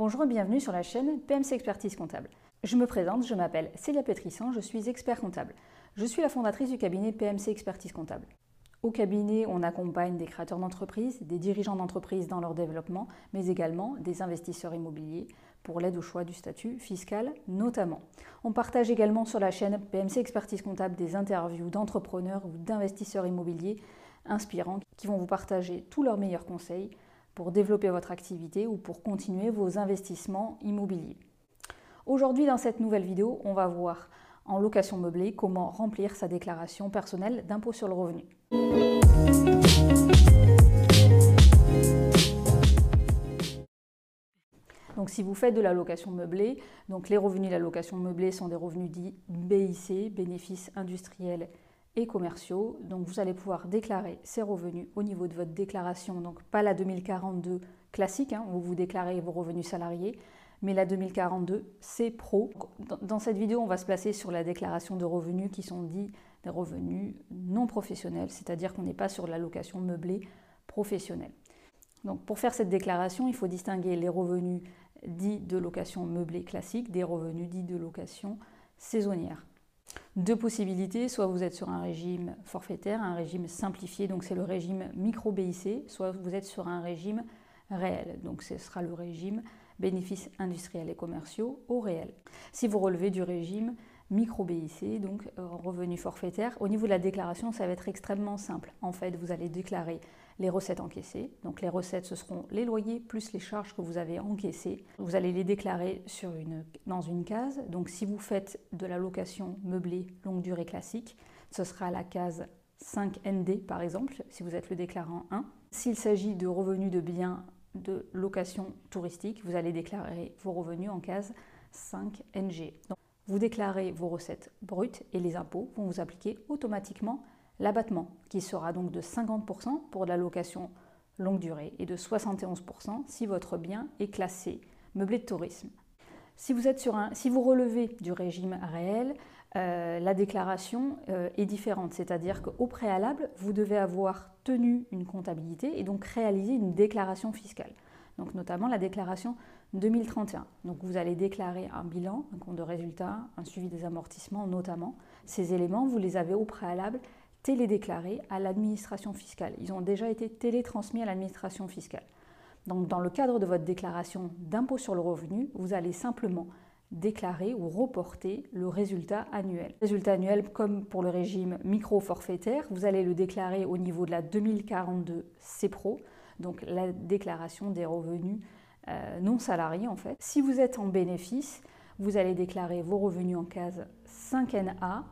Bonjour et bienvenue sur la chaîne PMC Expertise Comptable. Je me présente, je m'appelle Célia Pétrissan, je suis expert comptable. Je suis la fondatrice du cabinet PMC Expertise Comptable. Au cabinet, on accompagne des créateurs d'entreprises, des dirigeants d'entreprises dans leur développement, mais également des investisseurs immobiliers pour l'aide au choix du statut fiscal notamment. On partage également sur la chaîne PMC Expertise Comptable des interviews d'entrepreneurs ou d'investisseurs immobiliers inspirants qui vont vous partager tous leurs meilleurs conseils pour développer votre activité ou pour continuer vos investissements immobiliers. Aujourd'hui, dans cette nouvelle vidéo, on va voir en location meublée comment remplir sa déclaration personnelle d'impôt sur le revenu. Donc si vous faites de la location meublée, donc les revenus de la location meublée sont des revenus dits BIC, bénéfices industriels et commerciaux. Donc vous allez pouvoir déclarer ces revenus au niveau de votre déclaration, donc pas la 2042 classique, hein, où vous déclarez vos revenus salariés, mais la 2042 c'est pro. Dans cette vidéo, on va se placer sur la déclaration de revenus qui sont dits des revenus non professionnels, c'est-à-dire qu'on n'est pas sur la location meublée professionnelle. Donc pour faire cette déclaration, il faut distinguer les revenus dits de location meublée classique des revenus dits de location saisonnière deux possibilités, soit vous êtes sur un régime forfaitaire, un régime simplifié, donc c'est le régime micro-BIC, soit vous êtes sur un régime réel, donc ce sera le régime bénéfices industriels et commerciaux au réel. Si vous relevez du régime micro-BIC, donc euh, revenu forfaitaire, au niveau de la déclaration, ça va être extrêmement simple. En fait, vous allez déclarer les recettes encaissées. Donc les recettes, ce seront les loyers plus les charges que vous avez encaissées. Vous allez les déclarer dans une case. Donc si vous faites de la location meublée longue durée classique, ce sera la case 5ND par exemple, si vous êtes le déclarant 1. S'il s'agit de revenus de biens de location touristique, vous allez déclarer vos revenus en case 5NG. Donc, vous déclarez vos recettes brutes et les impôts vont vous appliquer automatiquement l'abattement, qui sera donc de 50% pour la location longue durée et de 71% si votre bien est classé meublé de tourisme. Si vous, êtes sur un, si vous relevez du régime réel, euh, la déclaration euh, est différente, c'est-à-dire qu'au préalable, vous devez avoir tenu une comptabilité et donc réaliser une déclaration fiscale, donc notamment la déclaration 2031. Donc vous allez déclarer un bilan, un compte de résultat, un suivi des amortissements notamment. Ces éléments, vous les avez au préalable télédéclarés à l'administration fiscale. Ils ont déjà été télétransmis à l'administration fiscale. Donc dans le cadre de votre déclaration d'impôt sur le revenu, vous allez simplement déclarer ou reporter le résultat annuel. Résultat annuel, comme pour le régime micro-forfaitaire, vous allez le déclarer au niveau de la 2042 CPRO, donc la déclaration des revenus euh, non salariés en fait. Si vous êtes en bénéfice, vous allez déclarer vos revenus en case 5NA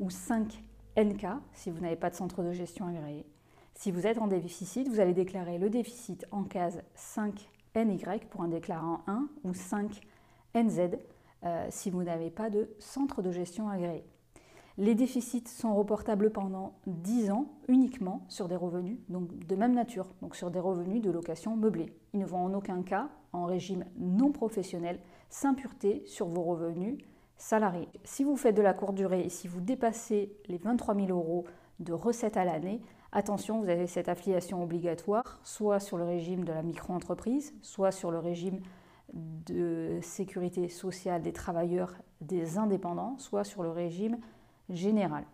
ou 5 NK si vous n'avez pas de centre de gestion agréé. Si vous êtes en déficit, vous allez déclarer le déficit en case 5NY pour un déclarant 1 ou 5NZ euh, si vous n'avez pas de centre de gestion agréé. Les déficits sont reportables pendant 10 ans uniquement sur des revenus donc de même nature, donc sur des revenus de location meublée. Ils ne vont en aucun cas, en régime non professionnel, s'imputer sur vos revenus salariés. Si vous faites de la courte durée et si vous dépassez les 23 000 euros de recettes à l'année, attention, vous avez cette affiliation obligatoire, soit sur le régime de la micro-entreprise, soit sur le régime de sécurité sociale des travailleurs des indépendants, soit sur le régime général.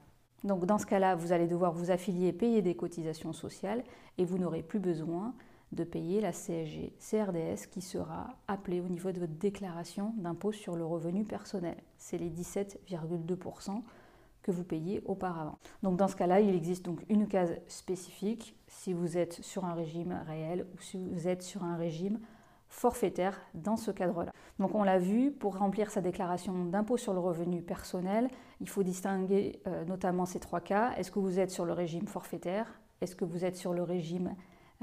Donc dans ce cas-là, vous allez devoir vous affilier, payer des cotisations sociales et vous n'aurez plus besoin de payer la CSG CRDS qui sera appelée au niveau de votre déclaration d'impôt sur le revenu personnel. C'est les 17,2% que vous payez auparavant. Donc dans ce cas-là, il existe donc une case spécifique si vous êtes sur un régime réel ou si vous êtes sur un régime forfaitaire dans ce cadre-là. Donc on l'a vu, pour remplir sa déclaration d'impôt sur le revenu personnel, il faut distinguer euh, notamment ces trois cas. Est-ce que vous êtes sur le régime forfaitaire? Est-ce que vous êtes sur le régime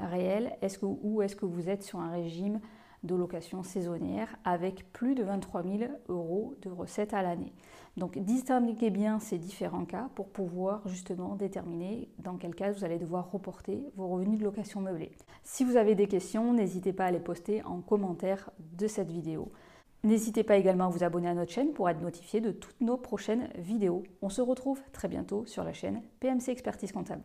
réel est-ce que, ou est-ce que vous êtes sur un régime de location saisonnière avec plus de 23 000 euros de recettes à l'année? Donc distinguez bien ces différents cas pour pouvoir justement déterminer dans quel cas vous allez devoir reporter vos revenus de location meublée. Si vous avez des questions, n'hésitez pas à les poster en commentaire de cette vidéo. N'hésitez pas également à vous abonner à notre chaîne pour être notifié de toutes nos prochaines vidéos. On se retrouve très bientôt sur la chaîne PMC Expertise Comptable.